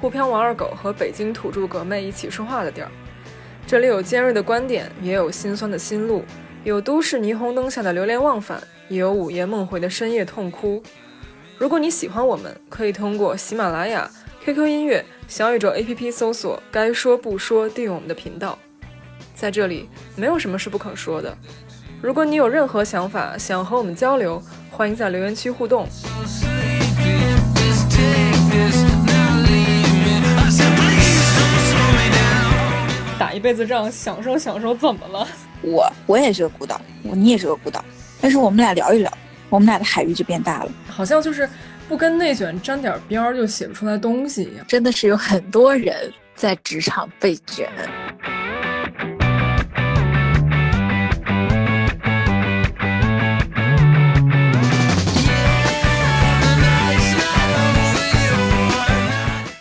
沪漂王二狗和北京土著革妹一起说话的地儿。这里有尖锐的观点，也有心酸的心路，有都市霓虹灯下的流连忘返，也有午夜梦回的深夜痛哭。如果你喜欢我们，可以通过喜马拉雅、QQ 音乐、小宇宙 APP 搜索“该说不说”，订阅我们的频道。在这里，没有什么是不可说的。如果你有任何想法，想和我们交流，欢迎在留言区互动。打一辈子仗，享受享受，怎么了？我我也是个孤岛，我你也是个孤岛，但是我们俩聊一聊，我们俩的海域就变大了。好像就是不跟内卷沾点边儿就写不出来东西一样。真的是有很多人在职场被卷。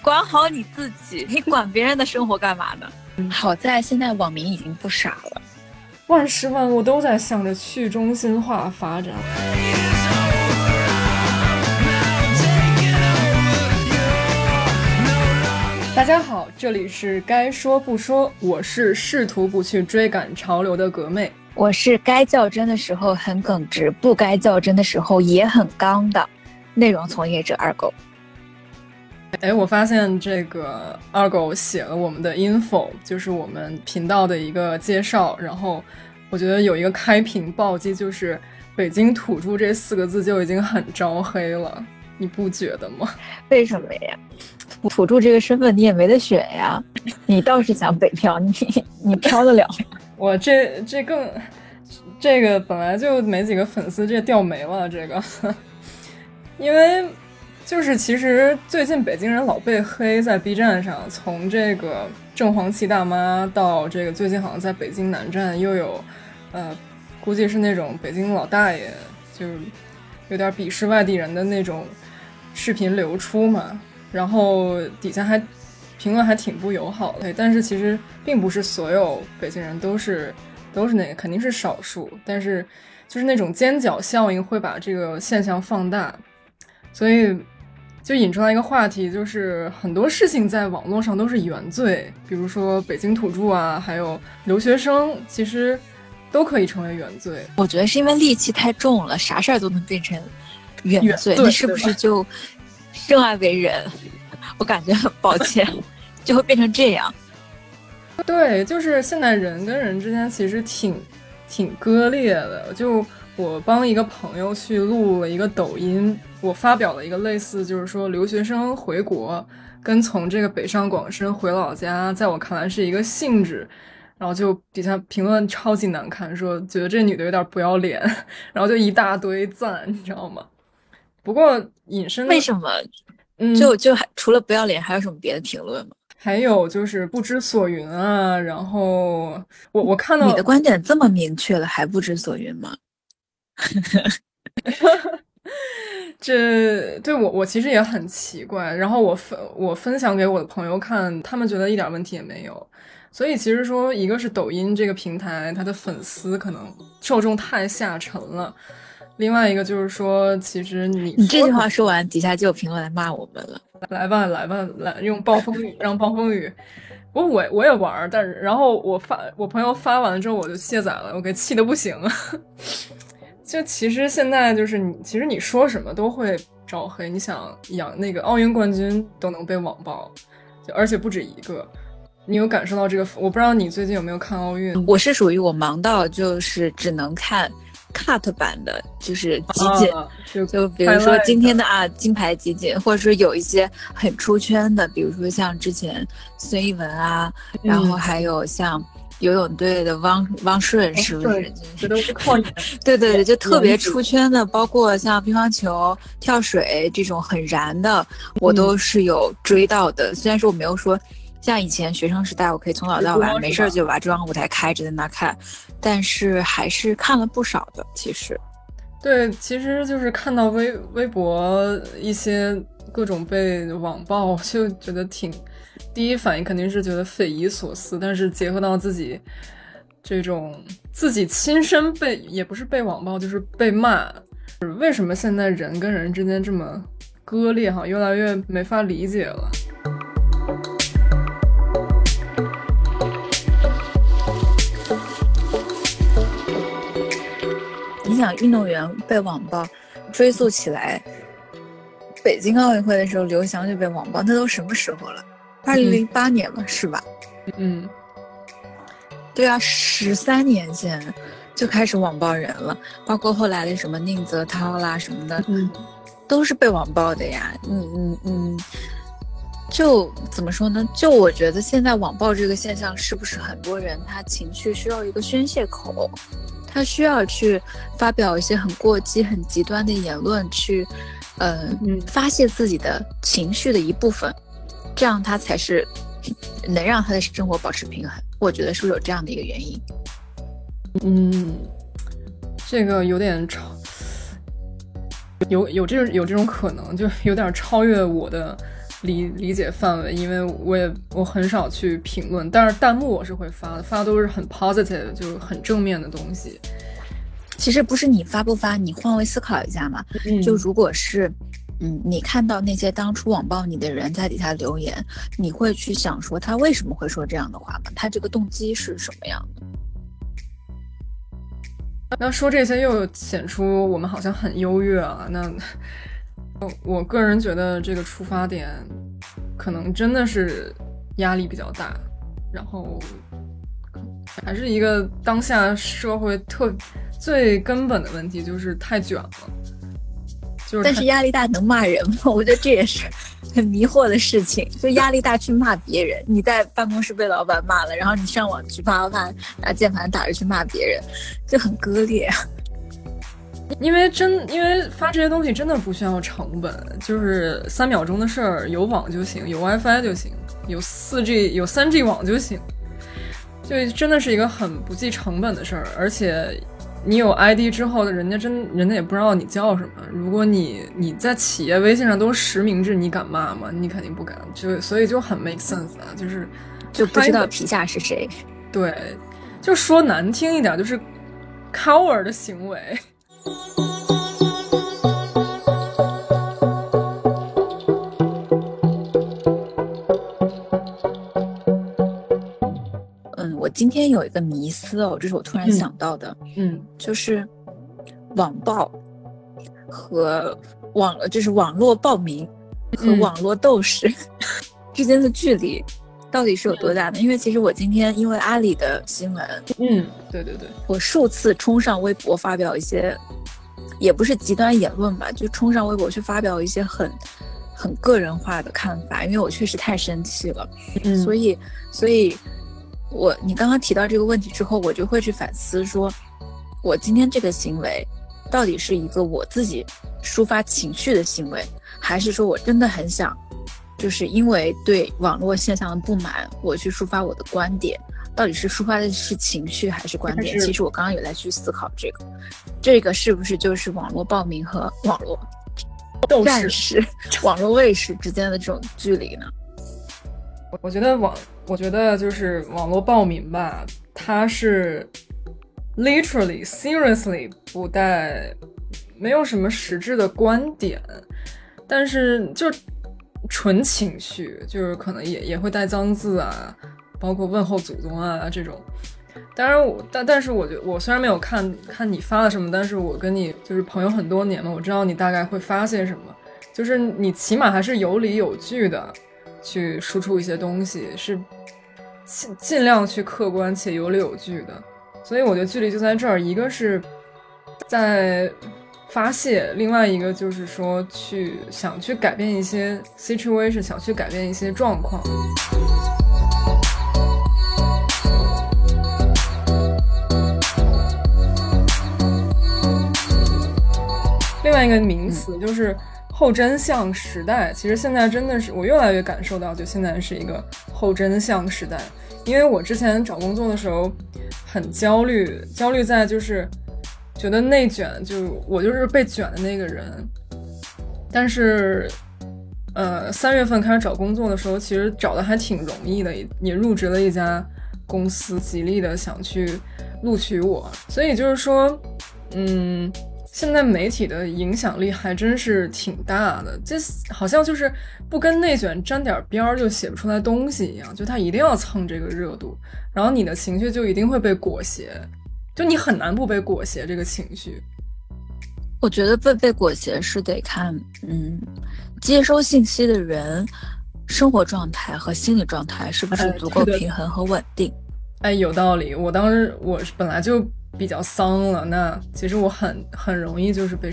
管好你自己，你管别人的生活干嘛呢？好在现在网民已经不傻了，万事万物都在向着去中心化发展。大家好，这里是该说不说，我是试图不去追赶潮流的格妹，我是该较真的时候很耿直，不该较真的时候也很刚的内容从业者二狗。哎，我发现这个二狗写了我们的 info，就是我们频道的一个介绍。然后我觉得有一个开屏暴击，就是“北京土著”这四个字就已经很招黑了，你不觉得吗？为什么呀？土著这个身份你也没得选呀。你倒是想北漂，你你漂得了？我这这更这个本来就没几个粉丝，这掉没了这个，因为。就是其实最近北京人老被黑，在 B 站上，从这个正黄旗大妈到这个最近好像在北京南站又有，呃，估计是那种北京老大爷，就有点鄙视外地人的那种视频流出嘛。然后底下还评论还挺不友好的，但是其实并不是所有北京人都是都是那个，肯定是少数，但是就是那种尖角效应会把这个现象放大，所以。就引出来一个话题，就是很多事情在网络上都是原罪，比如说北京土著啊，还有留学生，其实都可以成为原罪。我觉得是因为戾气太重了，啥事儿都能变成原罪，那是不是就生而为人？我感觉很抱歉，就会变成这样。对，就是现在人跟人之间其实挺挺割裂的。就我帮一个朋友去录了一个抖音。我发表了一个类似，就是说留学生回国跟从这个北上广深回老家，在我看来是一个性质。然后就底下评论超级难看，说觉得这女的有点不要脸，然后就一大堆赞，你知道吗？不过隐身为什么？嗯，就就还除了不要脸，还有什么别的评论吗？还有就是不知所云啊。然后我我看到你的观点这么明确了，还不知所云吗？这对我我其实也很奇怪，然后我分我分享给我的朋友看，他们觉得一点问题也没有。所以其实说，一个是抖音这个平台，它的粉丝可能受众太下沉了；另外一个就是说，其实你你这句话说完，底下就有评论来骂我们了。来吧，来吧，来用暴风雨让暴风雨。我我我也玩，但是然后我发我朋友发完了之后，我就卸载了，我给气的不行了。就其实现在就是你，其实你说什么都会招黑。你想养那个奥运冠军都能被网暴，就而且不止一个。你有感受到这个？我不知道你最近有没有看奥运？我是属于我忙到就是只能看 cut 版的，就是集锦。就就比如说今天的啊金牌集锦，或者说有一些很出圈的，比如说像之前孙一文啊，然后还有像。游泳队的汪汪顺是不是？这都是 靠演。对对对，就特别出圈的，包括像乒乓球、跳水这种很燃的，我都是有追到的。虽然说我没有说像以前学生时代，我可以从早到晚没事就把中央舞台开着在那看，但是还是看了不少的。其实，对，其实就是看到微微博一些各种被网暴，就觉得挺。第一反应肯定是觉得匪夷所思，但是结合到自己这种自己亲身被也不是被网暴，就是被骂，为什么现在人跟人之间这么割裂哈，越来越没法理解了。你想，运动员被网暴，追溯起来，北京奥运会的时候，刘翔就被网暴，那都什么时候了？二零零八年嘛，是吧？嗯，对啊，十三年前就开始网暴人了，包括后来的什么宁泽涛啦什么的，嗯，都是被网暴的呀。嗯嗯嗯，就怎么说呢？就我觉得现在网暴这个现象，是不是很多人他情绪需要一个宣泄口？他需要去发表一些很过激、很极端的言论，去，呃，发泄自己的情绪的一部分，这样他才是能让他的生活保持平衡。我觉得是不是有这样的一个原因？嗯，这个有点超，有有这种有这种可能，就有点超越我的。理理解范围，因为我也我很少去评论，但是弹幕我是会发的，发的都是很 positive，就是很正面的东西。其实不是你发不发，你换位思考一下嘛。就如果是，嗯，你看到那些当初网暴你的人在底下留言，你会去想说他为什么会说这样的话吗？他这个动机是什么样的？那说这些又显出我们好像很优越啊，那。我个人觉得这个出发点可能真的是压力比较大，然后还是一个当下社会特最根本的问题，就是太卷了。就是但是压力大能骂人吗？我觉得这也是很迷惑的事情。就压力大去骂别人，你在办公室被老板骂了，然后你上网去发发拿键盘打着去骂别人，就很割裂。因为真，因为发这些东西真的不需要成本，就是三秒钟的事儿，有网就行，有 WiFi 就行，有四 G 有三 G 网就行，就真的是一个很不计成本的事儿。而且你有 ID 之后的，人家真人家也不知道你叫什么。如果你你在企业微信上都实名制，你敢骂吗？你肯定不敢。就所以就很 make sense 啊，就是就不知道皮下是谁。对，就说难听一点，就是 coward 的行为。今天有一个迷思哦，这是我突然想到的。嗯，就是网暴和网，就是网络暴民和网络斗士 之间的距离。到底是有多大呢？因为其实我今天因为阿里的新闻，嗯，对对对，我数次冲上微博发表一些，也不是极端言论吧，就冲上微博去发表一些很很个人化的看法，因为我确实太生气了，嗯所以，所以，我你刚刚提到这个问题之后，我就会去反思，说我今天这个行为到底是一个我自己抒发情绪的行为，还是说我真的很想。就是因为对网络现象的不满，我去抒发我的观点，到底是抒发的是情绪还是观点？其实我刚刚有在去思考这个，这个是不是就是网络暴民和网络战士、网络卫士之间的这种距离呢？我觉得网，我觉得就是网络暴民吧，他是 literally seriously 不带没有什么实质的观点，但是就。纯情绪就是可能也也会带脏字啊，包括问候祖宗啊这种。当然我但但是我觉得我虽然没有看看你发了什么，但是我跟你就是朋友很多年了，我知道你大概会发些什么。就是你起码还是有理有据的去输出一些东西，是尽尽量去客观且有理有据的。所以我觉得距离就在这儿，一个是在。发泄，另外一个就是说去想去改变一些 situation，想去改变一些状况。另外一个名词就是后真相时代。其实现在真的是我越来越感受到，就现在是一个后真相时代。因为我之前找工作的时候很焦虑，焦虑在就是。觉得内卷，就我就是被卷的那个人。但是，呃，三月份开始找工作的时候，其实找的还挺容易的，也入职了一家公司，极力的想去录取我。所以就是说，嗯，现在媒体的影响力还真是挺大的，这好像就是不跟内卷沾点边儿就写不出来东西一样，就他一定要蹭这个热度，然后你的情绪就一定会被裹挟，就你很难不被裹挟这个情绪。我觉得被被裹挟是得看，嗯，接收信息的人生活状态和心理状态是不是足够平衡和稳定。哎，有道理。我当时我本来就。比较丧了，那其实我很很容易就是被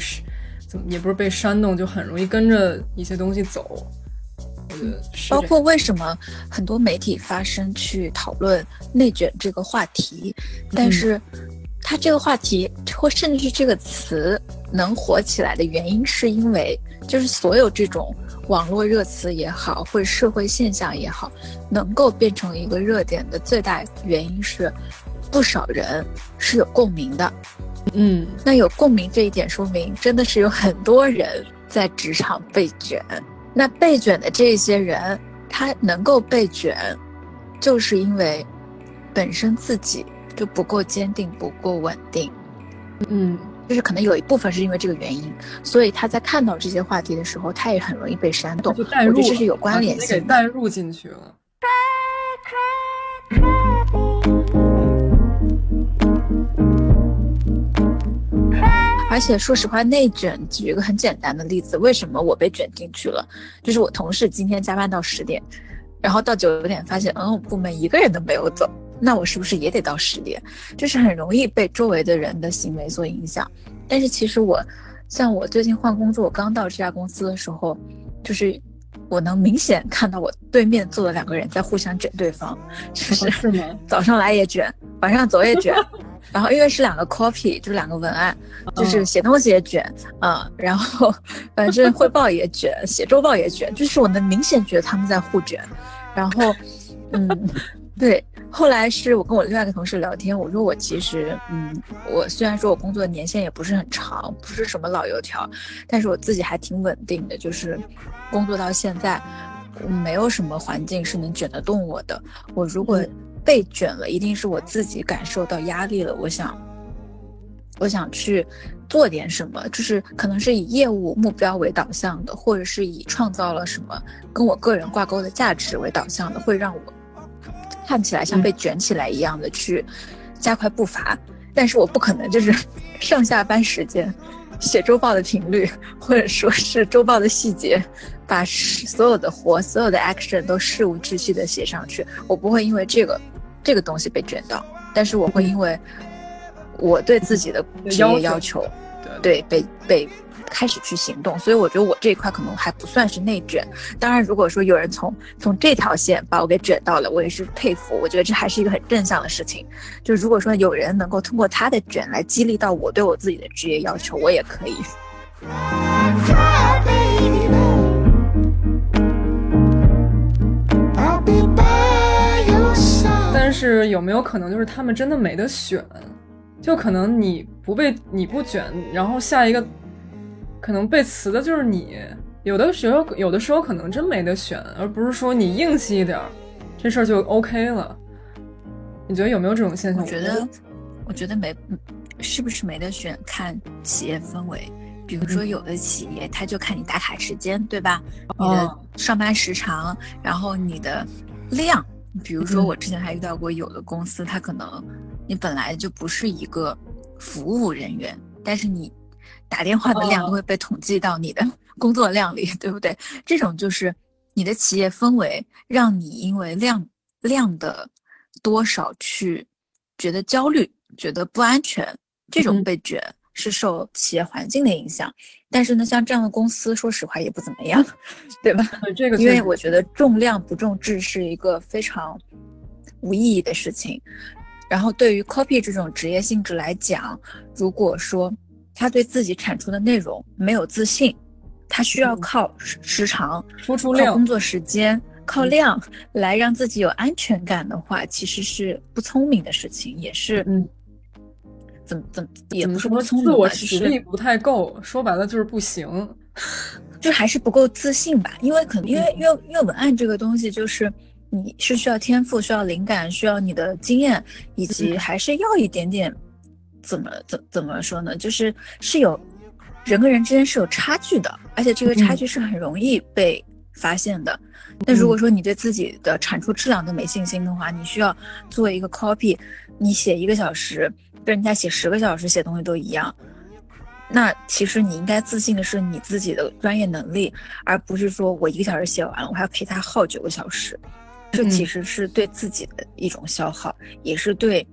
怎么也不是被煽动，就很容易跟着一些东西走。我觉得，包括为什么很多媒体发声去讨论内卷这个话题，但是它这个话题或甚至是这个词能火起来的原因，是因为就是所有这种网络热词也好，或者社会现象也好，能够变成一个热点的最大原因是。不少人是有共鸣的，嗯，那有共鸣这一点说明真的是有很多人在职场被卷。那被卷的这些人，他能够被卷，就是因为本身自己就不够坚定、不够稳定，嗯，就是可能有一部分是因为这个原因，所以他在看到这些话题的时候，他也很容易被煽动，就带入，这是有关联性，带入进去了。而且说实话，内卷举一个很简单的例子，为什么我被卷进去了？就是我同事今天加班到十点，然后到九点发现，嗯，我部门一个人都没有走，那我是不是也得到十点？就是很容易被周围的人的行为所影响。但是其实我，像我最近换工作，我刚到这家公司的时候，就是我能明显看到我对面坐的两个人在互相卷对方，就是？早上来也卷，晚上走也卷。然后因为是两个 copy，就是两个文案，就是写东西也卷啊，然后反正汇报也卷，写周报也卷，就是我能明显觉得他们在互卷。然后，嗯，对。后来是我跟我另外一个同事聊天，我说我其实，嗯，我虽然说我工作年限也不是很长，不是什么老油条，但是我自己还挺稳定的，就是工作到现在，没有什么环境是能卷得动我的。我如果。被卷了，一定是我自己感受到压力了。我想，我想去做点什么，就是可能是以业务目标为导向的，或者是以创造了什么跟我个人挂钩的价值为导向的，会让我看起来像被卷起来一样的去加快步伐。但是我不可能就是 上下班时间写周报的频率，或者说是周报的细节。把所有的活、所有的 action 都事无巨细的写上去，我不会因为这个这个东西被卷到，但是我会因为我对自己的职业要求，对被被开始去行动，所以我觉得我这一块可能还不算是内卷。当然，如果说有人从从这条线把我给卷到了，我也是佩服。我觉得这还是一个很正向的事情。就如果说有人能够通过他的卷来激励到我对我自己的职业要求，我也可以。是有没有可能就是他们真的没得选？就可能你不被你不卷，然后下一个可能被辞的就是你。有的时候有的时候可能真没得选，而不是说你硬气一点，这事儿就 OK 了。你觉得有没有这种现象？我觉得，我觉得没，是不是没得选？看企业氛围。比如说，有的企业他就看你打卡时间，对吧？你的上班时长，然后你的量。比如说，我之前还遇到过有的公司，他可能你本来就不是一个服务人员，但是你打电话的量都会被统计到你的 工作量里，对不对？这种就是你的企业氛围让你因为量量的多少去觉得焦虑、觉得不安全，这种被卷。是受企业环境的影响，但是呢，像这样的公司，说实话也不怎么样，对吧？这个，因为我觉得重量不重质是一个非常无意义的事情。然后，对于 copy 这种职业性质来讲，如果说他对自己产出的内容没有自信，他需要靠时长、输出量、工作时间、靠量来让自己有安全感的话，其实是不聪明的事情，也是嗯。怎怎也不是说自我实力不太够，说白了就是不行，就还是不够自信吧。因为可能因为因为因为文案这个东西，就是你是需要天赋、需要灵感、需要你的经验，以及还是要一点点怎么怎怎么说呢？就是是有人跟人之间是有差距的，而且这个差距是很容易被发现的。那如果说你对自己的产出质量都没信心的话，你需要做一个 copy，你写一个小时跟人家写十个小时写东西都一样。那其实你应该自信的是你自己的专业能力，而不是说我一个小时写完了，我还要陪他耗九个小时。这其实是对自己的一种消耗，也是对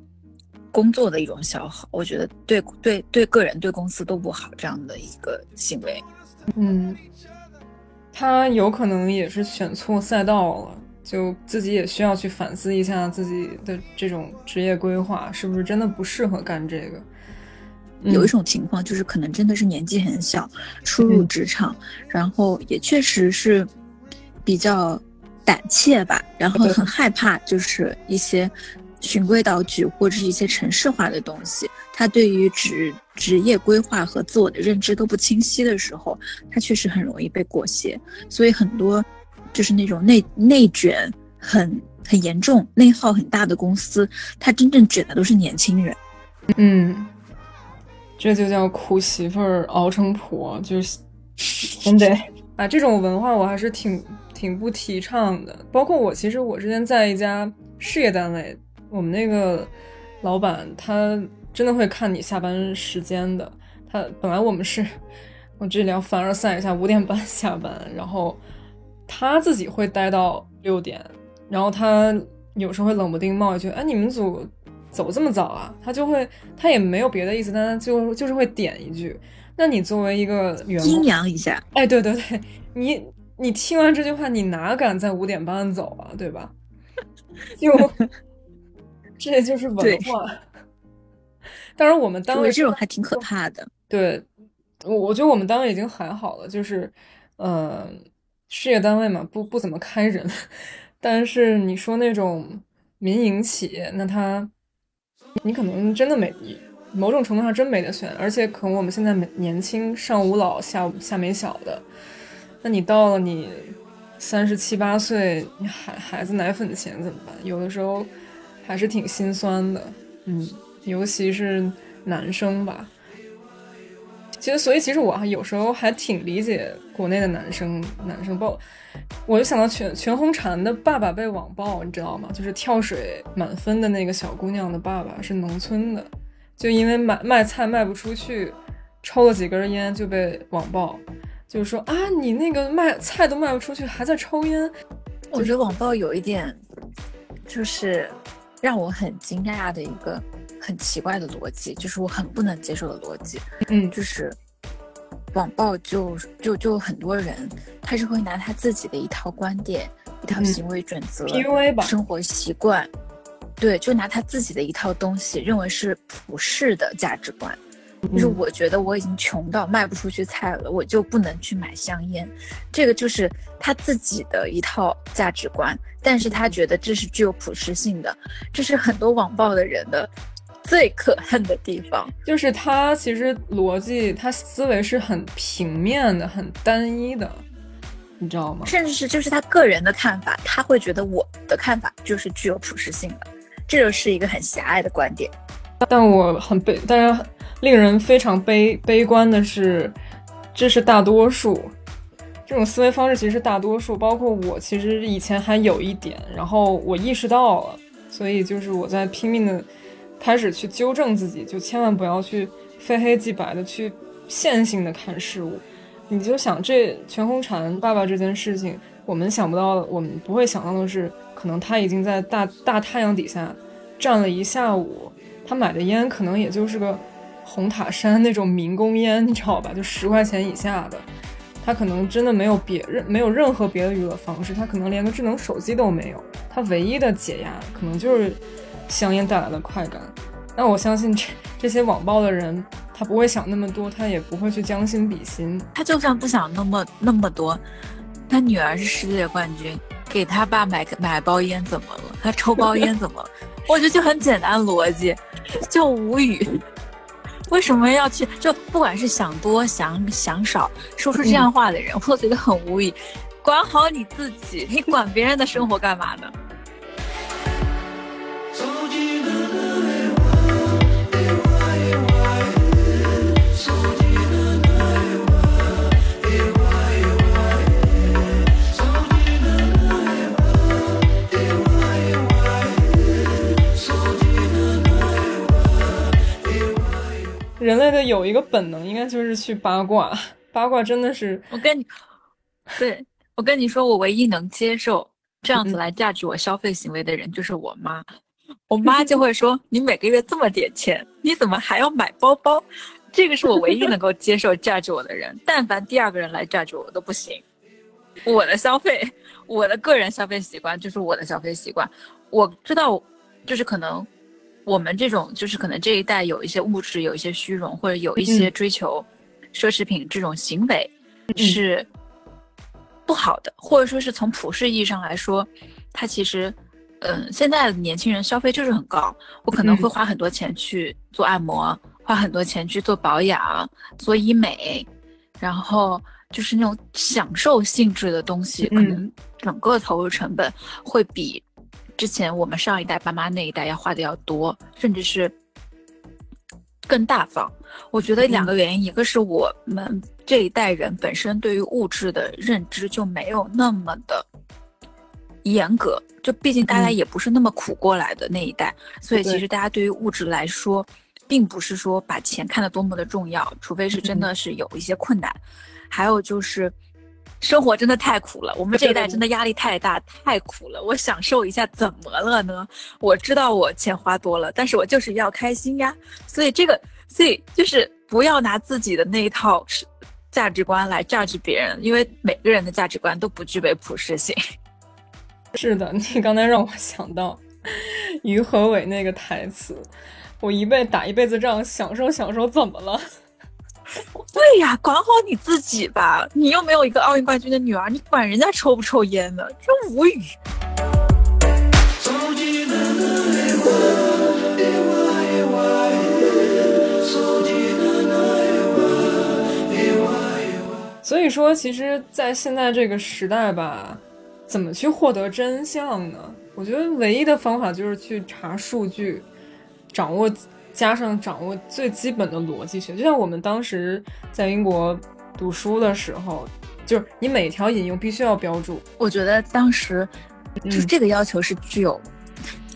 工作的一种消耗。我觉得对对对个人对公司都不好这样的一个行为。嗯，他有可能也是选错赛道了，就自己也需要去反思一下自己的这种职业规划是不是真的不适合干这个。有一种情况就是可能真的是年纪很小，初入职场，然后也确实是比较。胆怯吧，然后很害怕，就是一些循规蹈矩或者是一些程式化的东西。他对于职职业规划和自我的认知都不清晰的时候，他确实很容易被裹挟。所以很多就是那种内内卷很很严重、内耗很大的公司，他真正卷的都是年轻人。嗯，这就叫苦媳妇儿熬成婆，就是 真的啊，这种文化我还是挺。挺不提倡的，包括我，其实我之前在一家事业单位，我们那个老板他真的会看你下班时间的。他本来我们是，我这里要凡尔赛一下，五点半下班，然后他自己会待到六点，然后他有时候会冷不丁冒一句：“哎，你们组走这么早啊？”他就会，他也没有别的意思，但他就就是会点一句。那你作为一个员工，阴阳一下，哎，对对对，你。你听完这句话，你哪敢在五点半走啊？对吧？就这就是文化。当然，我们单位这种还挺可怕的。对，我我觉得我们单位已经还好了，就是，呃，事业单位嘛，不不怎么开人。但是你说那种民营企业，那他，你可能真的没，某种程度上真没得选。而且可能我们现在年轻，上无老，下下没小的。那你到了你三十七八岁，你孩孩子奶粉的钱怎么办？有的时候还是挺心酸的，嗯，尤其是男生吧。其实，所以其实我有时候还挺理解国内的男生，男生暴，我就想到全全红婵的爸爸被网暴，你知道吗？就是跳水满分的那个小姑娘的爸爸是农村的，就因为买卖菜卖不出去，抽了几根烟就被网暴。就是说啊，你那个卖菜都卖不出去，还在抽烟。我觉得网暴有一点，就是让我很惊讶的一个很奇怪的逻辑，就是我很不能接受的逻辑。嗯，就是网暴就就就很多人，他是会拿他自己的一套观点、一套行为准则、生活习惯，对，就拿他自己的一套东西，认为是普世的价值观。就是我觉得我已经穷到卖不出去菜了，我就不能去买香烟，这个就是他自己的一套价值观，但是他觉得这是具有普适性的，这是很多网暴的人的最可恨的地方，就是他其实逻辑他思维是很平面的、很单一的，你知道吗？甚至是就是他个人的看法，他会觉得我的看法就是具有普适性的，这就是一个很狭隘的观点。但我很悲，但是。令人非常悲悲观的是，这是大多数，这种思维方式其实是大多数，包括我，其实以前还有一点，然后我意识到了，所以就是我在拼命的开始去纠正自己，就千万不要去非黑即白的去线性的看事物。你就想这全红婵爸爸这件事情，我们想不到的，我们不会想到的是，可能他已经在大大太阳底下站了一下午，他买的烟可能也就是个。红塔山那种民工烟，你知道吧？就十块钱以下的，他可能真的没有别任没有任何别的娱乐方式，他可能连个智能手机都没有，他唯一的解压可能就是香烟带来的快感。那我相信这这些网暴的人，他不会想那么多，他也不会去将心比心。他就算不想那么那么多，他女儿是世界冠军，给他爸买买包烟怎么了？他抽包烟怎么了？我觉得就很简单逻辑，就无语。为什么要去？就不管是想多想想少，说出这样话的人，我觉得很无语。管好你自己，你管别人的生活干嘛呢？人类的有一个本能，应该就是去八卦。八卦真的是我跟你，对我跟你说，我唯一能接受这样子来价值我消费行为的人，就是我妈。我妈就会说：“你每个月这么点钱，你怎么还要买包包？”这个是我唯一能够接受价值我的人。但凡第二个人来价值我都不行。我的消费，我的个人消费习惯就是我的消费习惯。我知道，就是可能。我们这种就是可能这一代有一些物质，有一些虚荣，或者有一些追求奢侈品这种行为是不好的，或者说是从普世意义上来说，它其实，嗯，现在的年轻人消费就是很高，我可能会花很多钱去做按摩，花很多钱去做保养、做医美，然后就是那种享受性质的东西，可能整个投入成本会比。之前我们上一代爸妈那一代要花的要多，甚至是更大方。我觉得两个原因，一个是我们这一代人本身对于物质的认知就没有那么的严格，就毕竟大家也不是那么苦过来的那一代，所以其实大家对于物质来说，并不是说把钱看得多么的重要，除非是真的是有一些困难。还有就是。生活真的太苦了，我们这一代真的压力太大，太苦了。我享受一下怎么了呢？我知道我钱花多了，但是我就是要开心呀。所以这个，所以就是不要拿自己的那一套是价值观来价值别人，因为每个人的价值观都不具备普适性。是的，你刚才让我想到于和伟那个台词：“我一辈打一辈子仗，享受享受，怎么了？” 对呀，管好你自己吧。你又没有一个奥运冠军的女儿，你管人家抽不抽烟呢？真无语。所以说，其实，在现在这个时代吧，怎么去获得真相呢？我觉得唯一的方法就是去查数据，掌握。加上掌握最基本的逻辑学，就像我们当时在英国读书的时候，就是你每条引用必须要标注。我觉得当时就是这个要求是具有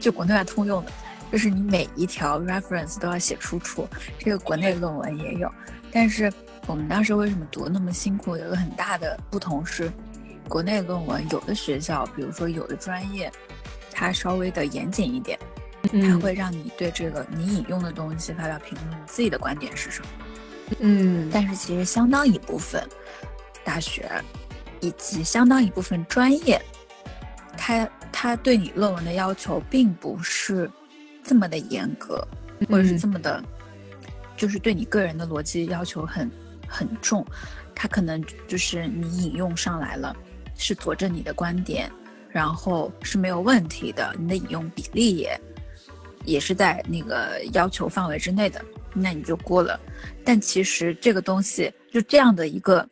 就国内外通用的，就是你每一条 reference 都要写出处。这个国内论文也有，但是我们当时为什么读那么辛苦？有个很大的不同是，国内论文有的学校，比如说有的专业，它稍微的严谨一点。它会让你对这个你引用的东西发表评论，自己的观点是什么？嗯，但是其实相当一部分大学以及相当一部分专业，它它对你论文的要求并不是这么的严格，或者是这么的，就是对你个人的逻辑要求很很重。它可能就是你引用上来了，是佐证你的观点，然后是没有问题的，你的引用比例也。也是在那个要求范围之内的，那你就过了。但其实这个东西就这样的一个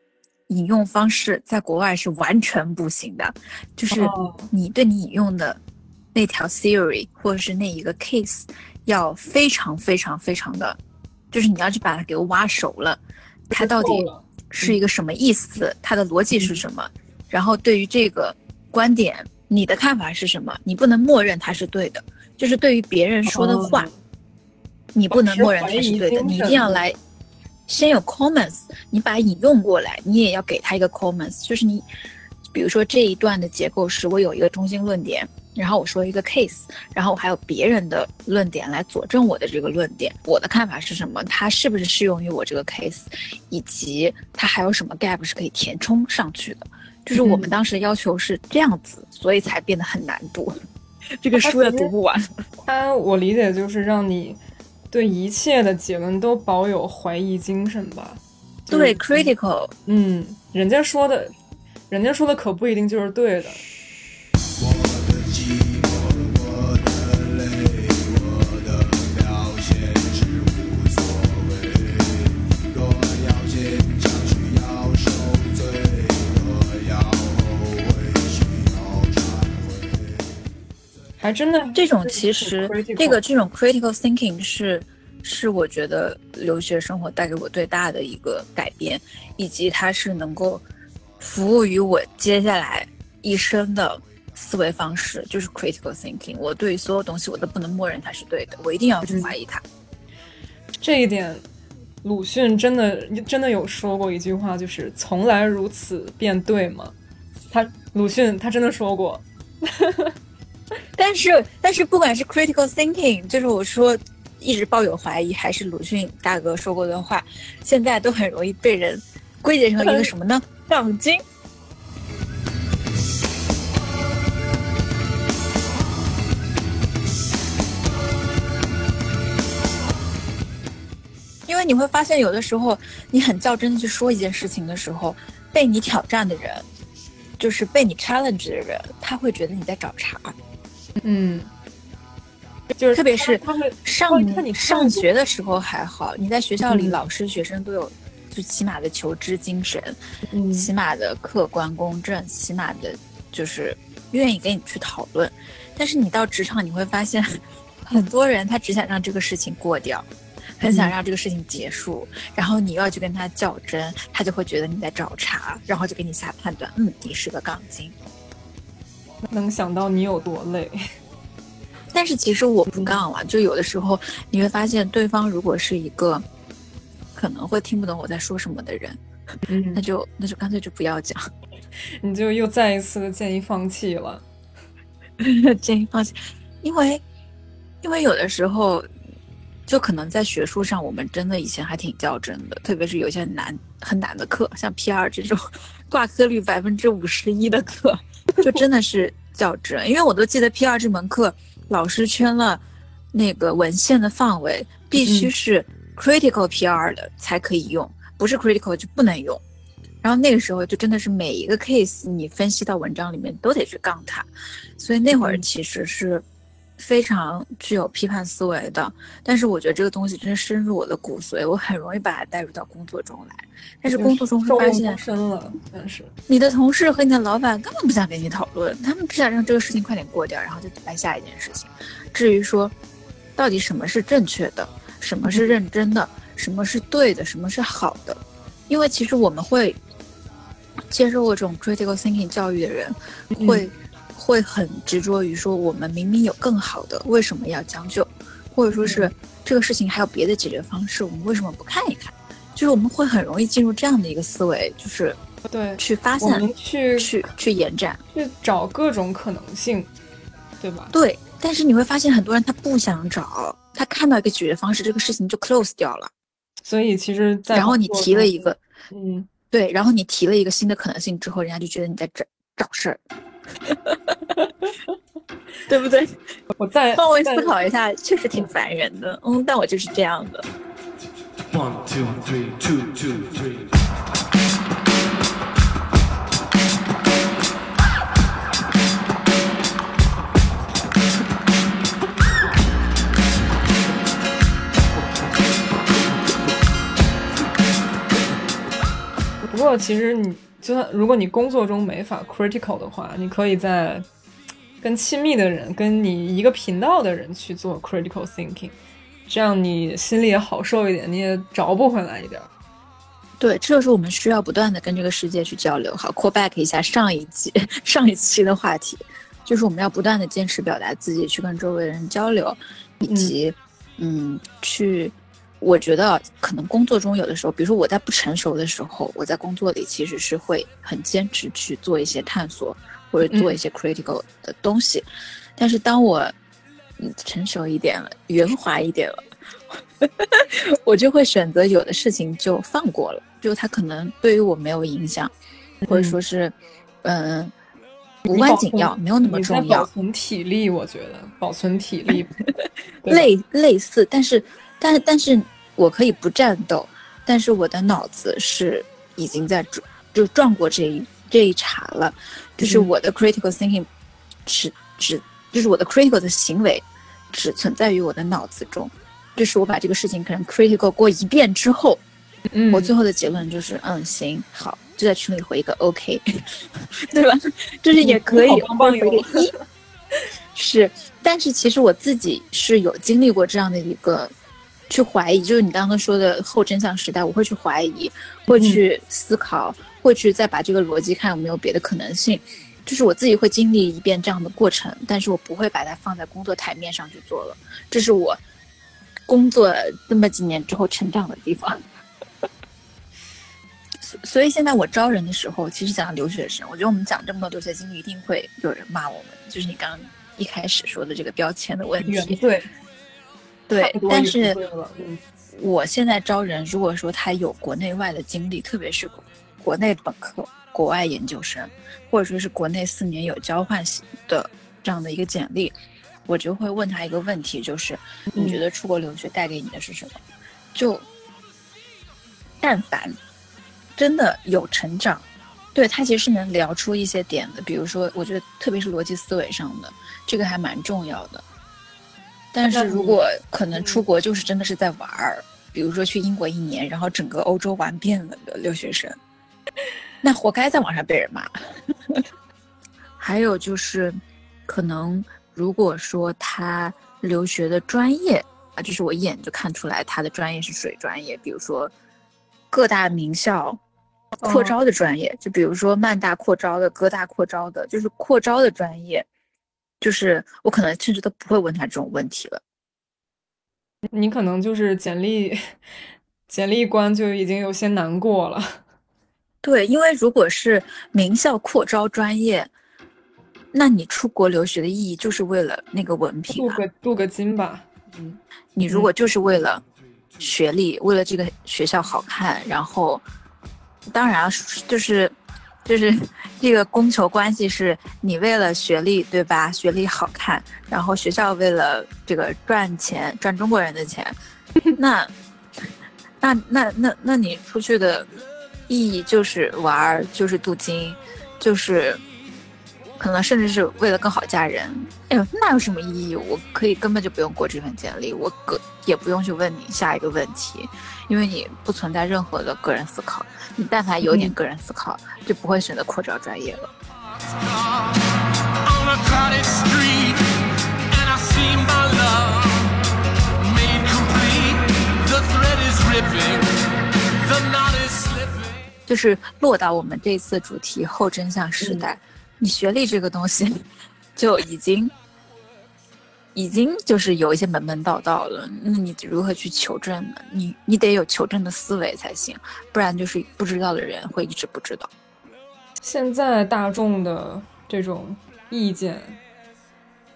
引用方式，在国外是完全不行的。就是你对你引用的那条 theory 或者是那一个 case，要非常非常非常的，就是你要去把它给挖熟了，它到底是一个什么意思，它的逻辑是什么，然后对于这个观点，你的看法是什么，你不能默认它是对的。就是对于别人说的话，你不能默认他是对的，你一定要来先有 comments，你把它引用过来，你也要给他一个 comments。就是你，比如说这一段的结构是我有一个中心论点，然后我说一个 case，然后我还有别人的论点来佐证我的这个论点，我的看法是什么，它是不是适用于我这个 case，以及它还有什么 gap 是可以填充上去的。就是我们当时要求是这样子，所以才变得很难读。这个书也读不完。他我理解就是让你对一切的结论都保有怀疑精神吧。对，critical。嗯，人家说的，人家说的可不一定就是对的。还真的，这种其实这个这种 critical thinking 是是我觉得留学生活带给我最大的一个改变，以及它是能够服务于我接下来一生的思维方式，就是 critical thinking。我对所有东西我都不能默认它是对的，我一定要去怀疑它。这一点鲁迅真的真的有说过一句话，就是“从来如此便对吗？”他鲁迅他真的说过。但是但是不管是 critical thinking，就是我说一直抱有怀疑，还是鲁迅大哥说过的话，现在都很容易被人归结成一个什么呢？杠精。因为你会发现，有的时候你很较真的去说一件事情的时候，被你挑战的人，就是被你 challenge 的人，他会觉得你在找茬。嗯，就是特别是上你上学的时候还好，你在学校里，老师学生都有最起码的求知精神，起码的客观公正，起码的就是愿意跟你去讨论。但是你到职场，你会发现 很多人他只想让这个事情过掉。很想让这个事情结束，然后你又要去跟他较真，他就会觉得你在找茬，然后就给你下判断，嗯，你是个杠精。能想到你有多累，但是其实我不杠了，就有的时候你会发现，对方如果是一个可能会听不懂我在说什么的人，那就那就干脆就不要讲，你就又再一次的建议放弃了，建议放弃，因为因为有的时候。就可能在学术上，我们真的以前还挺较真的，特别是有些难很难的课，像 P 二这种挂科率百分之五十一的课，就真的是较真。因为我都记得 P 二这门课，老师圈了那个文献的范围，必须是 critical P 二的才可以用，不是 critical 就不能用。然后那个时候就真的是每一个 case 你分析到文章里面都得去杠它，所以那会儿其实是。非常具有批判思维的，但是我觉得这个东西真的深入我的骨髓，我很容易把它带入到工作中来。但是工作中会发现深了，但是你的同事和你的老板根本不想跟你讨论，他们只想让这个事情快点过掉，然后就来下一件事情。至于说，到底什么是正确的，什么是认真的，什么是对的，什么是好的，因为其实我们会接受过这种 critical thinking 教育的人会。会很执着于说，我们明明有更好的，为什么要将就？或者说是这个事情还有别的解决方式，我们为什么不看一看？就是我们会很容易进入这样的一个思维，就是对去发现、去去去延展、去找各种可能性，对吧？对。但是你会发现，很多人他不想找，他看到一个解决方式，这个事情就 close 掉了。所以其实在，然后你提了一个，嗯，对，然后你提了一个新的可能性之后，人家就觉得你在找找事儿。对不对？我再换位思考一下，确实挺烦人的。嗯，但我就是这样的。One two three two two three。不过，其实你。就算如果你工作中没法 critical 的话，你可以在跟亲密的人、跟你一个频道的人去做 critical thinking，这样你心里也好受一点，你也找不回来一点。对，这就是我们需要不断的跟这个世界去交流。好，call back 一下上一集、上一期的话题，就是我们要不断的坚持表达自己，去跟周围人交流，以及嗯去。我觉得可能工作中有的时候，比如说我在不成熟的时候，我在工作里其实是会很坚持去做一些探索或者做一些 critical 的东西。但是当我成熟一点了，圆滑一点了，我就会选择有的事情就放过了，就它可能对于我没有影响，或者说是嗯无关紧要，没有那么重要。保存体力，我觉得保存体力类类似，但是。但是，但是我可以不战斗，但是我的脑子是已经在转，就转过这一这一茬了。就是我的 critical thinking，只只就是我的 critical 的行为，只存在于我的脑子中。就是我把这个事情可能 critical 过一遍之后，嗯，我最后的结论就是，嗯，行，好，就在群里回一个 OK，对吧？就是也可以回一个一，是。但是其实我自己是有经历过这样的一个。去怀疑，就是你刚刚说的后真相时代，我会去怀疑，会去思考，会去再把这个逻辑看有没有别的可能性，就是我自己会经历一遍这样的过程，但是我不会把它放在工作台面上去做了，这是我工作这么几年之后成长的地方。所以现在我招人的时候，其实讲留学生，我觉得我们讲这么多留学经历，一定会有人骂我们，就是你刚刚一开始说的这个标签的问题。对，对，但是我现在招人，如果说他有国内外的经历，特别是国内本科、国外研究生，或者说是国内四年有交换的这样的一个简历，我就会问他一个问题，就是你觉得出国留学带给你的是什么？就但凡真的有成长，对他其实是能聊出一些点的。比如说，我觉得特别是逻辑思维上的，这个还蛮重要的。但是如果可能出国就是真的是在玩儿，比如说去英国一年，然后整个欧洲玩遍了的留学生，那活该在网上被人骂。还有就是，可能如果说他留学的专业啊，就是我一眼就看出来他的专业是水专业，比如说各大名校扩招的专业，就比如说曼大扩招的、哥大扩招的，就是扩招的专业。就是我可能甚至都不会问他这种问题了。你可能就是简历，简历关就已经有些难过了。对，因为如果是名校扩招专业，那你出国留学的意义就是为了那个文凭，镀个镀个金吧。嗯，你如果就是为了学历，为了这个学校好看，然后当然就是。就是这个供求关系，是你为了学历，对吧？学历好看，然后学校为了这个赚钱，赚中国人的钱，那，那那那那你出去的意义就是玩，就是镀金，就是可能甚至是为了更好嫁人。哎呦，那有什么意义？我可以根本就不用过这份简历，我个也不用去问你下一个问题，因为你不存在任何的个人思考。你但凡有点个人思考，就不会选择扩招专业了。就是落到我们这次主题后真相时代，你学历这个东西就已经。已经就是有一些门门道道了，那你如何去求证呢？你你得有求证的思维才行，不然就是不知道的人会一直不知道。现在大众的这种意见，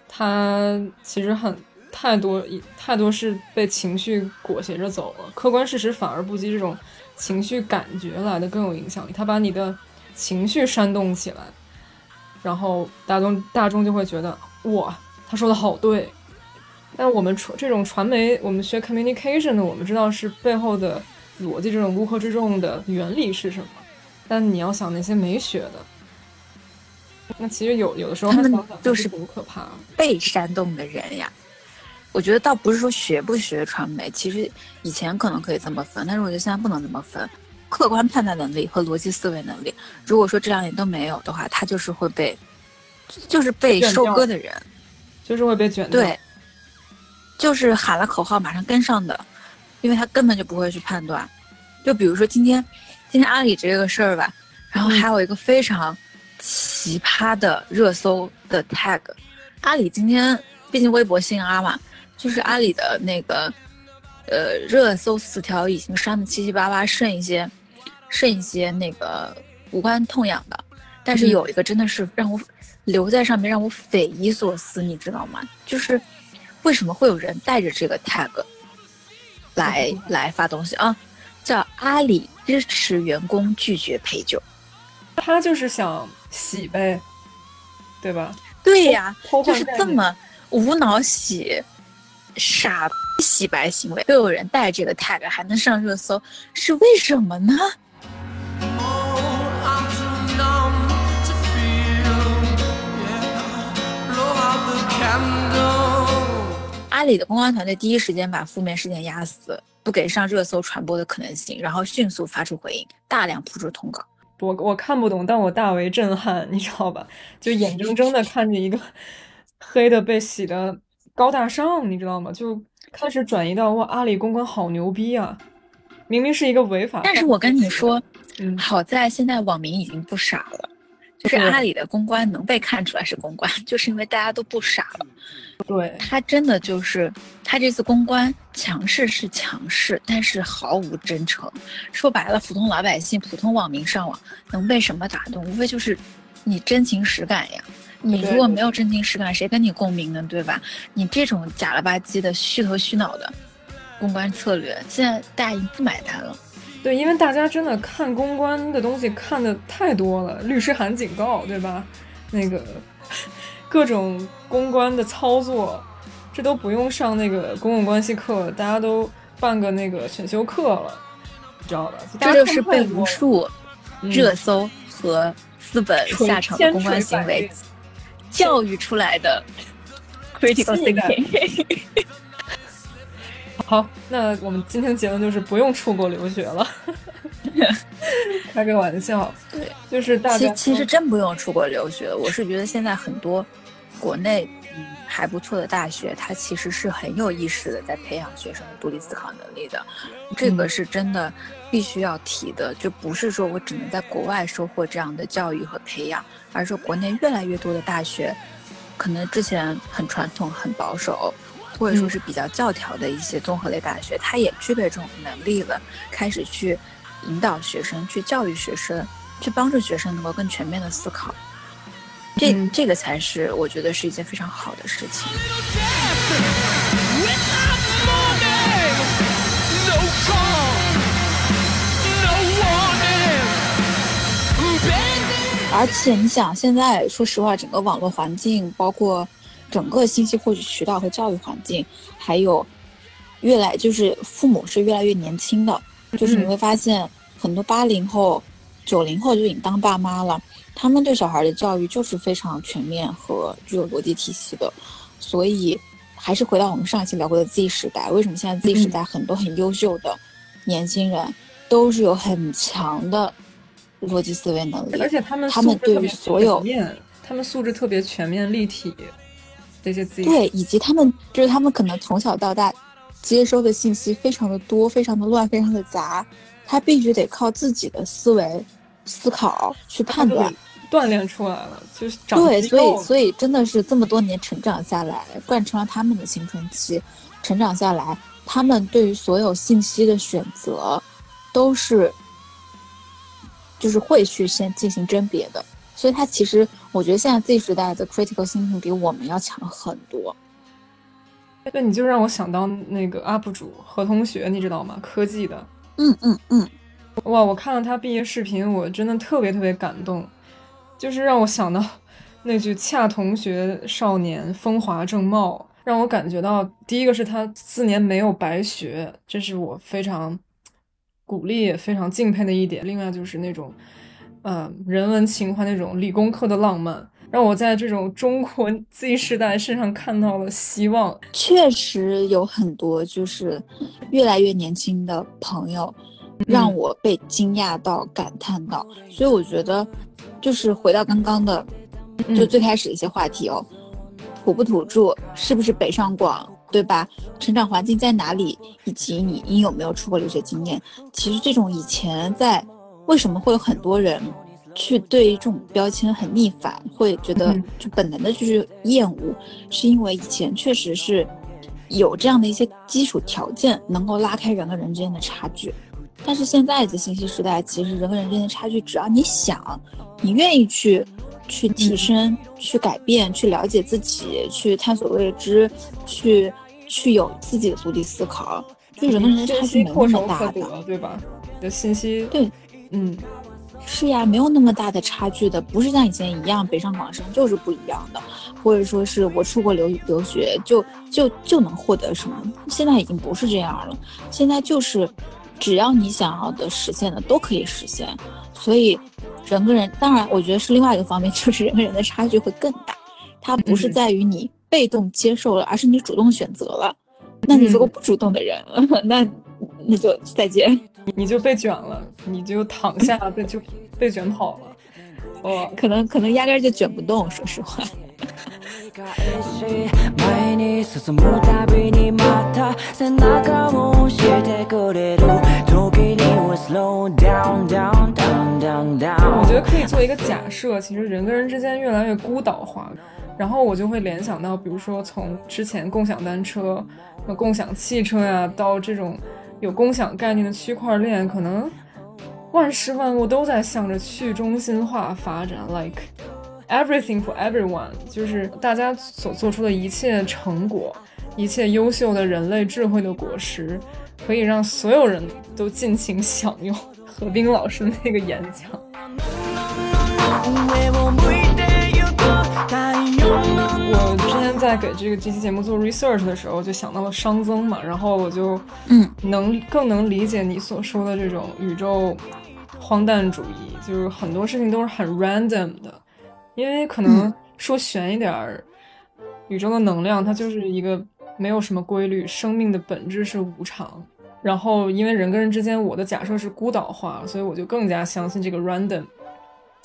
它其实很太多，太多是被情绪裹挟着走了，客观事实反而不及这种情绪感觉来的更有影响力。他把你的情绪煽动起来，然后大众大众就会觉得哇。他说的好对，但我们传这种传媒，我们学 communication 的，我们知道是背后的逻辑，这种乌合之众的原理是什么。但你要想那些没学的，那其实有有的时候他们就是不可怕被煽动的人呀。我觉得倒不是说学不学传媒，其实以前可能可以这么分，但是我觉得现在不能这么分。客观判断能力和逻辑思维能力，如果说这两点都没有的话，他就是会被，就是被收割的人。就是会被卷对，就是喊了口号马上跟上的，因为他根本就不会去判断。就比如说今天，今天阿里这个事儿吧，然后还有一个非常奇葩的热搜的 tag。阿里今天毕竟微博姓阿嘛，就是阿里的那个呃热搜词条已经删的七七八八，剩一些剩一些那个无关痛痒的，但是有一个真的是让我。留在上面让我匪夷所思，你知道吗？就是为什么会有人带着这个 tag 来 来发东西啊？叫阿里支持员工拒绝陪酒，他就是想洗呗，对吧？对呀，就是这么无脑洗，傻洗白行为，都有人带这个 tag 还能上热搜，是为什么呢？阿里的公关团队第一时间把负面事件压死，不给上热搜传播的可能性，然后迅速发出回应，大量铺出通稿。我我看不懂，但我大为震撼，你知道吧？就眼睁睁的看着一个 黑的被洗的高大上，你知道吗？就开始转移到哇，阿里公关好牛逼啊！明明是一个违法，但是我跟你说，嗯好在现在网民已经不傻了。就是阿里的公关能被看出来是公关，就是因为大家都不傻了。对他真的就是他这次公关强势是强势，但是毫无真诚。说白了，普通老百姓、普通网民上网能被什么打动？无非就是你真情实感呀。你如果没有真情实感，谁跟你共鸣呢？对吧？你这种假了吧唧的、虚头虚脑的公关策略，现在大家已经不买单了。对，因为大家真的看公关的东西看的太多了，律师函警告，对吧？那个各种公关的操作，这都不用上那个公共关系课，大家都办个那个选修课了，你知道吧？这就是被无数热搜和资本下场的公关行为教育出来的 critical thinking。好，那我们今天的结论就是不用出国留学了，开个玩笑。对，就是大家其实真不用出国留学。我是觉得现在很多国内还不错的大学，它其实是很有意识的在培养学生的独立思考能力的，这个是真的必须要提的。就不是说我只能在国外收获这样的教育和培养，而是说国内越来越多的大学，可能之前很传统、很保守。或者说是比较教条的一些综合类大学，它也具备这种能力了，开始去引导学生，去教育学生，去帮助学生能够更全面的思考。这这个才是我觉得是一件非常好的事情。而且你想，现在说实话，整个网络环境包括。整个信息获取渠道和教育环境，还有越来就是父母是越来越年轻的，就是你会发现很多八零后、九零后就已经当爸妈了，他们对小孩的教育就是非常全面和具有逻辑体系的。所以还是回到我们上一期聊过的 Z 时代，为什么现在 Z 时代很多很优秀的年轻人都是有很强的逻辑思维能力，而且他们他们对于所有他们素质特别全面立体。这些自己对，以及他们就是他们可能从小到大接收的信息非常的多，非常的乱，非常的杂，他必须得靠自己的思维思考去判断，锻炼出来了，就是对，所以所以真的是这么多年成长下来，贯穿了他们的青春期，成长下来，他们对于所有信息的选择都是就是会去先进行甄别的。所以，他其实，我觉得现在 Z 时代的 critical thinking 比我们要强很多。对，你就让我想到那个 UP 主何同学，你知道吗？科技的。嗯嗯嗯。哇，我看了他毕业视频，我真的特别特别感动，就是让我想到 那句“恰同学少年，风华正茂”，让我感觉到，第一个是他四年没有白学，这是我非常鼓励、也非常敬佩的一点。另外就是那种。呃，人文情怀那种理工科的浪漫，让我在这种中国 Z 时代身上看到了希望。确实有很多就是越来越年轻的朋友，让我被惊讶到、感叹到。所以我觉得，就是回到刚刚的，就最开始的一些话题哦，土不土著，是不是北上广，对吧？成长环境在哪里，以及你你有没有出国留学经验？其实这种以前在。为什么会有很多人去对这种标签很逆反，会觉得就本能的就是厌恶？是因为以前确实是有这样的一些基础条件，能够拉开人和人之间的差距。但是现在的信息时代，其实人和人之间的差距，只要你想，你愿意去去提升、去改变、去了解自己、去探索未知、去去有自己的独立思考，就人跟人的差距没那么大的，对吧？的信息对。嗯，是呀，没有那么大的差距的，不是像以前一样北上广深就是不一样的，或者说是我出国留留学就就就能获得什么，现在已经不是这样了，现在就是只要你想要的实现的都可以实现，所以人跟人，当然我觉得是另外一个方面，就是人跟人的差距会更大，它不是在于你被动接受了，而是你主动选择了，那你如果不主动的人，那那就再见。你就被卷了，你就躺下被就被卷跑了，哦，可能可能压根就卷不动，说实话。我觉得可以做一个假设，其实人跟人之间越来越孤岛化，然后我就会联想到，比如说从之前共享单车、共享汽车呀，到这种有共享概念的区块链，可能万事万物都在向着去中心化发展，like everything for everyone，就是大家所做出的一切成果，一切优秀的人类智慧的果实，可以让所有人都尽情享用。何冰老师那个演讲。我之前在给这个这期节目做 research 的时候，就想到了熵增嘛，然后我就嗯能更能理解你所说的这种宇宙荒诞主义，就是很多事情都是很 random 的，因为可能说悬一点儿，宇宙的能量它就是一个没有什么规律，生命的本质是无常。然后，因为人跟人之间，我的假设是孤岛化，所以我就更加相信这个 random。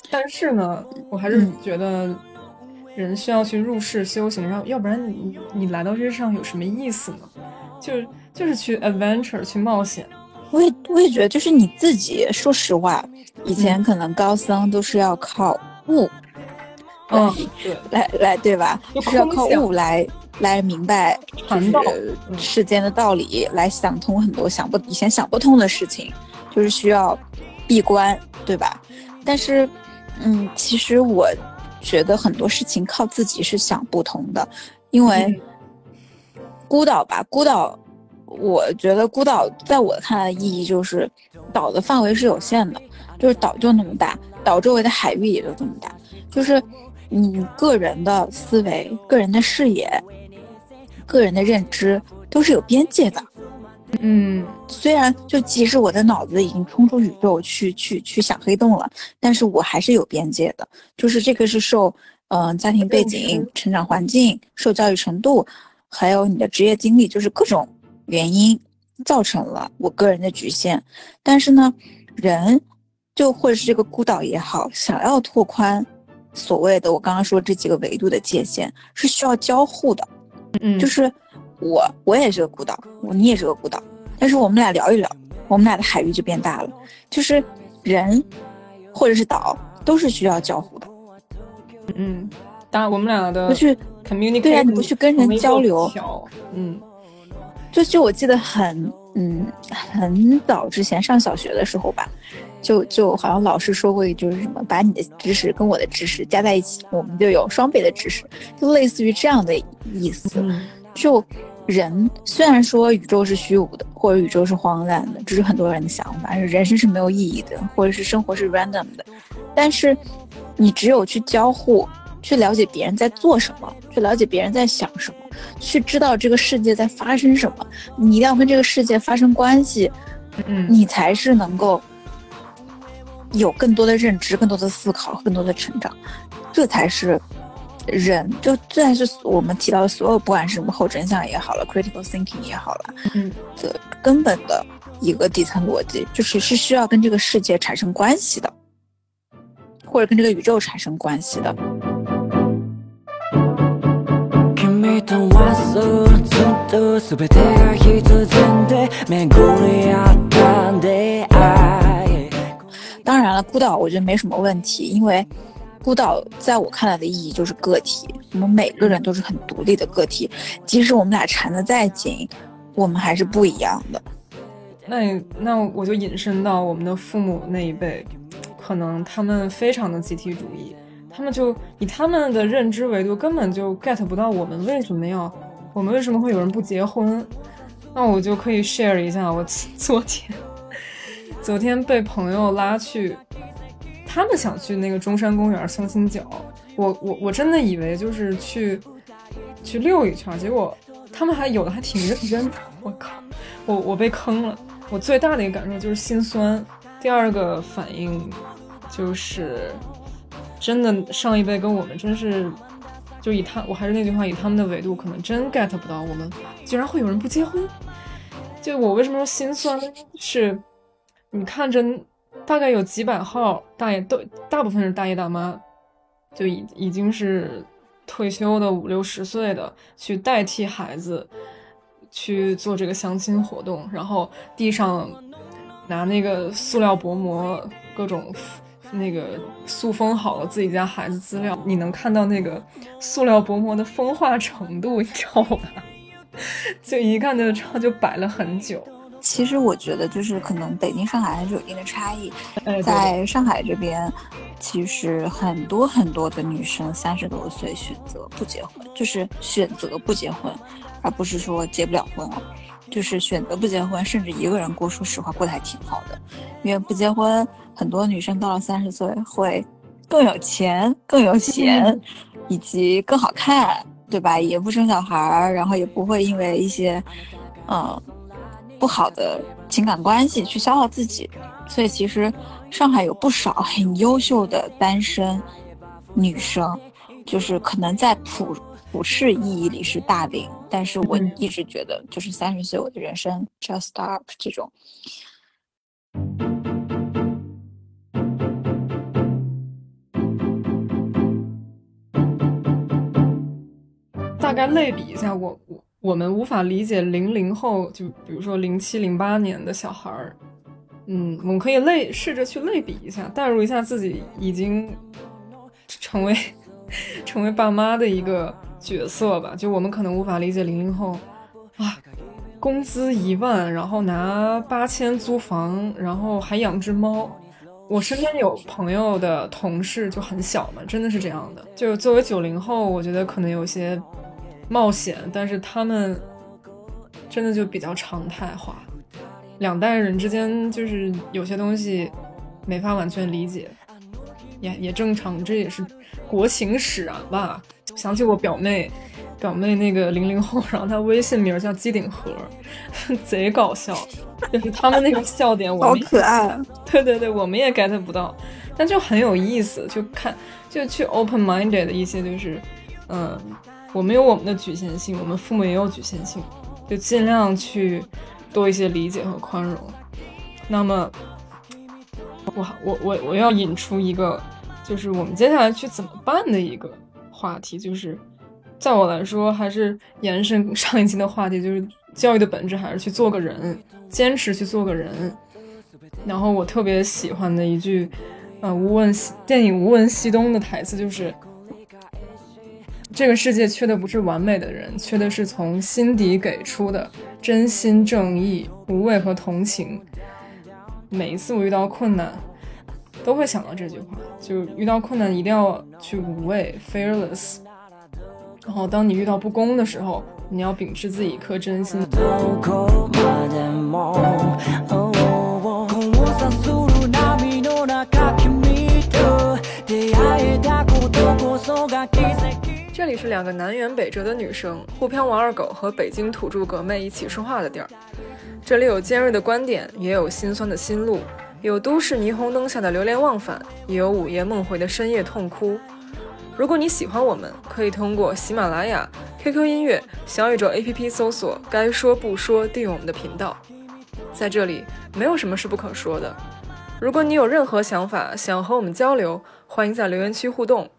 但是呢，我还是觉得人需要去入世修行，然后要不然你你来到这世上有什么意思呢？就是就是去 adventure 去冒险。我也我也觉得，就是你自己，说实话，以前可能高僧都是要靠悟，嗯，对，来来对吧？是要靠悟来。来明白就是世间的道理，来想通很多想不以前想不通的事情，就是需要闭关，对吧？但是，嗯，其实我觉得很多事情靠自己是想不通的，因为孤岛吧，孤岛，我觉得孤岛在我看来意义就是岛的范围是有限的，就是岛就那么大，岛周围的海域也就这么大，就是你个人的思维、个人的视野。个人的认知都是有边界的，嗯，虽然就即使我的脑子已经冲出宇宙去去去想黑洞了，但是我还是有边界的，就是这个是受嗯家庭背景、成长环境、受教育程度，还有你的职业经历，就是各种原因造成了我个人的局限。但是呢，人就或者是这个孤岛也好，想要拓宽所谓的我刚刚说这几个维度的界限，是需要交互的。嗯，就是我，我也是个孤岛，我你也是个孤岛，但是我们俩聊一聊，我们俩的海域就变大了。就是人，或者是岛，都是需要交互的。嗯，当然我们俩的不去 communicate，对呀，你不去跟人交流，嗯，就就我记得很，嗯，很早之前上小学的时候吧。就就好像老师说过，就是什么把你的知识跟我的知识加在一起，我们就有双倍的知识，就类似于这样的意思。就人虽然说宇宙是虚无的，或者宇宙是荒诞的，这是很多人的想法，人生是没有意义的，或者是生活是 random 的。但是你只有去交互，去了解别人在做什么，去了解别人在想什么，去知道这个世界在发生什么，你一定要跟这个世界发生关系，嗯，你才是能够。有更多的认知，更多的思考，更多的成长，这才是人，就这才是我们提到的所有，不管是什么后真相也好了，critical thinking 也好了，嗯，的根本的一个底层逻辑，就是是需要跟这个世界产生关系的，或者跟这个宇宙产生关系的。当然了，孤岛我觉得没什么问题，因为孤岛在我看来的意义就是个体，我们每个人都是很独立的个体，即使我们俩缠得再紧，我们还是不一样的。那那我就引申到我们的父母那一辈，可能他们非常的集体主义，他们就以他们的认知维度根本就 get 不到我们为什么要，我们为什么会有人不结婚？那我就可以 share 一下我昨天。昨天被朋友拉去，他们想去那个中山公园相亲角，我我我真的以为就是去去溜一圈，结果他们还有的还挺认真的，我靠，我我被坑了。我最大的一个感受就是心酸，第二个反应就是真的上一辈跟我们真是就以他，我还是那句话，以他们的维度可能真 get 不到我们居然会有人不结婚。就我为什么说心酸？是。你看着，大概有几百号大爷，都大部分是大爷大妈，就已已经是退休的五六十岁的，去代替孩子去做这个相亲活动，然后地上拿那个塑料薄膜，各种那个塑封好了自己家孩子资料，你能看到那个塑料薄膜的风化程度，你知道吧？就一看就知道，就摆了很久。其实我觉得，就是可能北京、上海还是有一定的差异。在上海这边，其实很多很多的女生三十多岁选择不结婚，就是选择不结婚，而不是说结不了婚啊，就是选择不结婚，甚至一个人过，说实话过得还挺好的。因为不结婚，很多女生到了三十岁会更有钱、更有闲，以及更好看，对吧？也不生小孩儿，然后也不会因为一些，嗯。不好的情感关系去消耗自己，所以其实上海有不少 很优秀的单身女生，就是可能在普普世意义里是大龄，但是我一直觉得就是三十岁我的人生 just start 这种。大概类比一下，我我。我们无法理解零零后，就比如说零七零八年的小孩儿，嗯，我们可以类试着去类比一下，代入一下自己已经成为 成为爸妈的一个角色吧。就我们可能无法理解零零后啊，工资一万，然后拿八千租房，然后还养只猫。我身边有朋友的同事就很小嘛，真的是这样的。就作为九零后，我觉得可能有些。冒险，但是他们真的就比较常态化，两代人之间就是有些东西没法完全理解，也也正常，这也是国情使然吧。想起我表妹，表妹那个零零后，然后她微信名叫机顶盒，贼搞笑，就是他们那个笑点，我好可爱。对对对，我们也 get 不到，但就很有意思，就看就去 open minded 的一些，就是嗯。我们有我们的局限性，我们父母也有局限性，就尽量去多一些理解和宽容。那么，我我我我要引出一个，就是我们接下来去怎么办的一个话题，就是在我来说，还是延伸上一期的话题，就是教育的本质还是去做个人，坚持去做个人。然后我特别喜欢的一句，呃，无问西电影《无问西东》的台词就是。这个世界缺的不是完美的人，缺的是从心底给出的真心、正义、无畏和同情。每一次我遇到困难，都会想到这句话：就遇到困难一定要去无畏 （fearless）。然后，当你遇到不公的时候，你要秉持自己一颗真心。这里是两个南辕北辙的女生，沪漂王二狗和北京土著哥妹一起说话的地儿。这里有尖锐的观点，也有心酸的心路，有都市霓虹灯下的流连忘返，也有午夜梦回的深夜痛哭。如果你喜欢我们，可以通过喜马拉雅、QQ 音乐、小宇宙 APP 搜索“该说不说”，订阅我们的频道。在这里，没有什么是不可说的。如果你有任何想法，想和我们交流，欢迎在留言区互动。